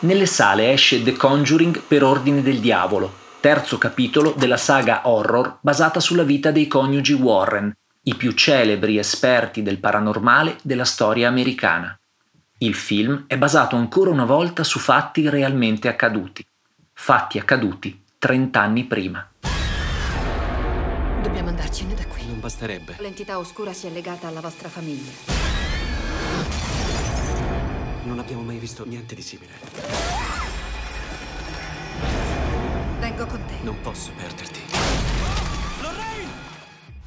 nelle sale esce The Conjuring per ordine del diavolo, terzo capitolo della saga horror basata sulla vita dei coniugi Warren, i più celebri esperti del paranormale della storia americana. Il film è basato ancora una volta su fatti realmente accaduti, fatti accaduti 30 anni prima. Dobbiamo andarcene da qui. Non basterebbe. L'entità oscura si è legata alla vostra famiglia. Non abbiamo mai visto niente di simile. Vengo con te. Non posso perderti.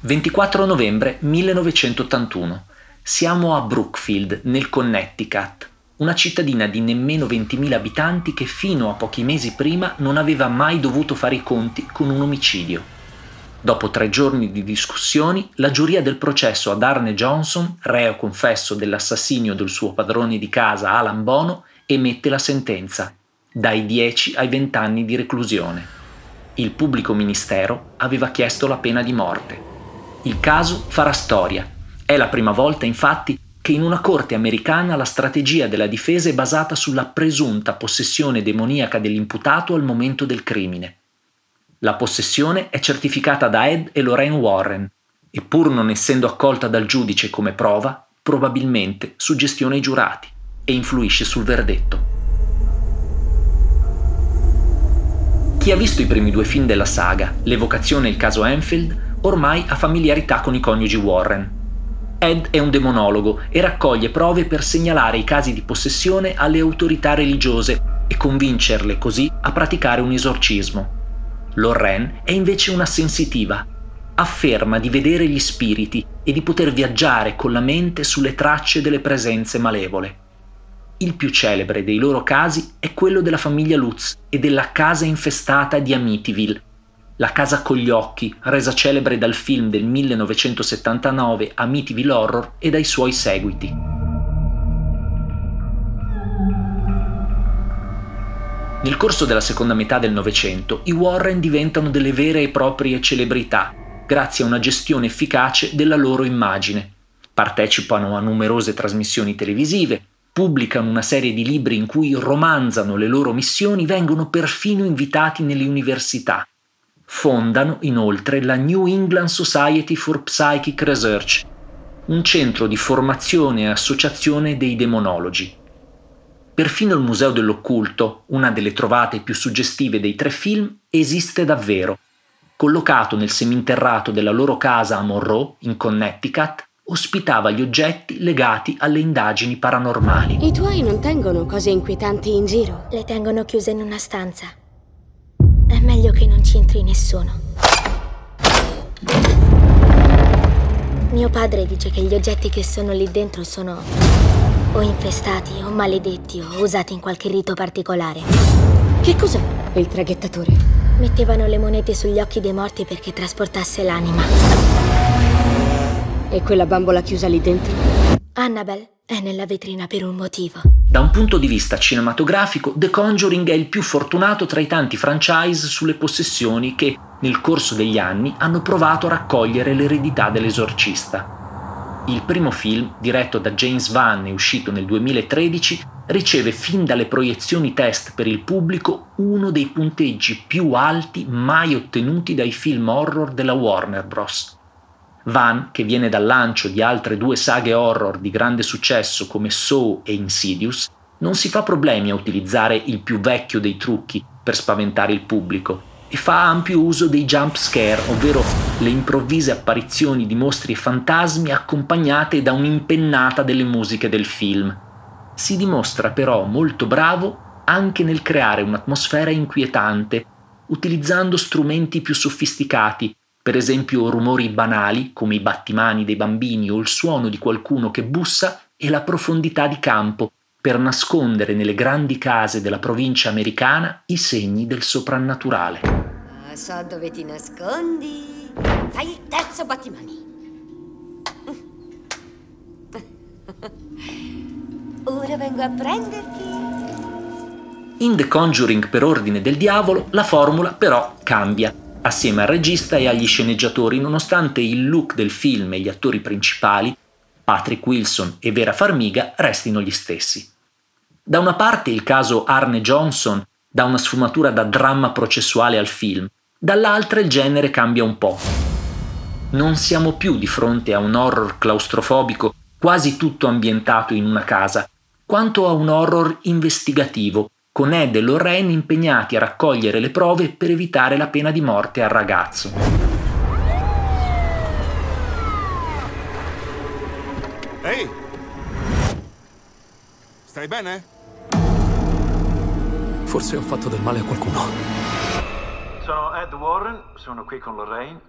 24 novembre 1981. Siamo a Brookfield, nel Connecticut, una cittadina di nemmeno 20.000 abitanti che fino a pochi mesi prima non aveva mai dovuto fare i conti con un omicidio. Dopo tre giorni di discussioni, la giuria del processo ad Arne Johnson, reo confesso dell'assassinio del suo padrone di casa Alan Bono, emette la sentenza, dai 10 ai 20 anni di reclusione. Il pubblico ministero aveva chiesto la pena di morte. Il caso farà storia. È la prima volta, infatti, che in una corte americana la strategia della difesa è basata sulla presunta possessione demoniaca dell'imputato al momento del crimine. La possessione è certificata da Ed e Lorraine Warren e pur non essendo accolta dal giudice come prova, probabilmente suggestiona i giurati e influisce sul verdetto. Chi ha visto i primi due film della saga, L'evocazione e il caso Enfield, ormai ha familiarità con i coniugi Warren. Ed è un demonologo e raccoglie prove per segnalare i casi di possessione alle autorità religiose e convincerle così a praticare un esorcismo. Lorraine è invece una sensitiva. Afferma di vedere gli spiriti e di poter viaggiare con la mente sulle tracce delle presenze malevole. Il più celebre dei loro casi è quello della famiglia Lutz e della casa infestata di Amityville, la casa con gli occhi, resa celebre dal film del 1979 Amityville Horror e dai suoi seguiti. Nel corso della seconda metà del Novecento i Warren diventano delle vere e proprie celebrità, grazie a una gestione efficace della loro immagine. Partecipano a numerose trasmissioni televisive, pubblicano una serie di libri in cui romanzano le loro missioni, vengono perfino invitati nelle università. Fondano inoltre la New England Society for Psychic Research, un centro di formazione e associazione dei demonologi. Perfino il Museo dell'Occulto, una delle trovate più suggestive dei tre film, esiste davvero. Collocato nel seminterrato della loro casa a Monroe, in Connecticut, ospitava gli oggetti legati alle indagini paranormali. I tuoi non tengono cose inquietanti in giro? Le tengono chiuse in una stanza. È meglio che non ci entri nessuno. Mio padre dice che gli oggetti che sono lì dentro sono o infestati, o maledetti, o usati in qualche rito particolare. Che cos'è il traghettatore? Mettevano le monete sugli occhi dei morti perché trasportasse l'anima. E quella bambola chiusa lì dentro? Annabelle è nella vetrina per un motivo. Da un punto di vista cinematografico, The Conjuring è il più fortunato tra i tanti franchise sulle possessioni che, nel corso degli anni, hanno provato a raccogliere l'eredità dell'esorcista. Il primo film, diretto da James Van e uscito nel 2013, riceve fin dalle proiezioni test per il pubblico uno dei punteggi più alti mai ottenuti dai film horror della Warner Bros. Van, che viene dal lancio di altre due saghe horror di grande successo come Saw e Insidious, non si fa problemi a utilizzare il più vecchio dei trucchi per spaventare il pubblico e fa ampio uso dei jump scare, ovvero le improvvise apparizioni di mostri e fantasmi accompagnate da un'impennata delle musiche del film. Si dimostra però molto bravo anche nel creare un'atmosfera inquietante, utilizzando strumenti più sofisticati, per esempio rumori banali come i battimani dei bambini o il suono di qualcuno che bussa e la profondità di campo, per nascondere nelle grandi case della provincia americana i segni del soprannaturale. So dove ti nascondi. Fai il terzo battimani. Ora vengo a prenderti. In The Conjuring per ordine del diavolo la formula però cambia, assieme al regista e agli sceneggiatori, nonostante il look del film e gli attori principali, Patrick Wilson e Vera Farmiga, restino gli stessi. Da una parte il caso Arne Johnson dà una sfumatura da dramma processuale al film, dall'altra il genere cambia un po'. Non siamo più di fronte a un horror claustrofobico quasi tutto ambientato in una casa, quanto a un horror investigativo, con Ed e Lorraine impegnati a raccogliere le prove per evitare la pena di morte al ragazzo. Ehi! Stai bene? Forse ho fatto del male a qualcuno. Sono Ed Warren, sono qui con Lorraine.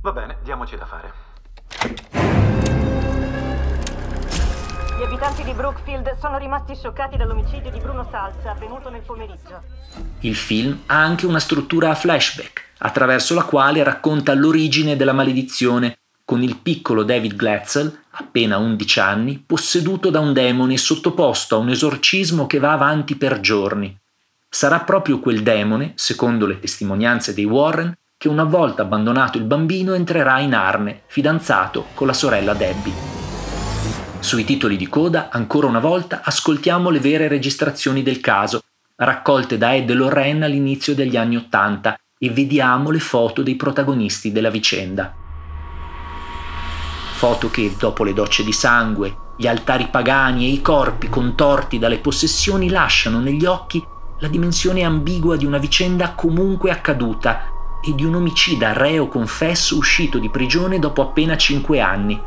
Va bene, diamoci da fare. Gli abitanti di Brookfield sono rimasti scioccati dall'omicidio di Bruno Salza avvenuto nel pomeriggio. Il film ha anche una struttura a flashback, attraverso la quale racconta l'origine della maledizione, con il piccolo David Glatzel, appena 11 anni, posseduto da un demone e sottoposto a un esorcismo che va avanti per giorni. Sarà proprio quel demone, secondo le testimonianze dei Warren, che una volta abbandonato il bambino entrerà in Arne, fidanzato con la sorella Debbie. Sui titoli di coda, ancora una volta, ascoltiamo le vere registrazioni del caso, raccolte da Ed Lorraine all'inizio degli anni Ottanta, e vediamo le foto dei protagonisti della vicenda. Foto che, dopo le docce di sangue, gli altari pagani e i corpi contorti dalle possessioni lasciano negli occhi la dimensione ambigua di una vicenda comunque accaduta e di un omicida reo confesso uscito di prigione dopo appena cinque anni.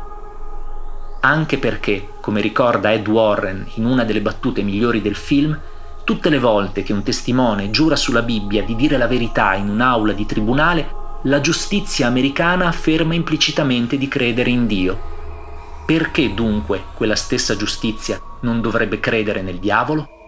Anche perché, come ricorda Ed Warren in una delle battute migliori del film, tutte le volte che un testimone giura sulla Bibbia di dire la verità in un'aula di tribunale, la giustizia americana afferma implicitamente di credere in Dio. Perché dunque quella stessa giustizia non dovrebbe credere nel diavolo?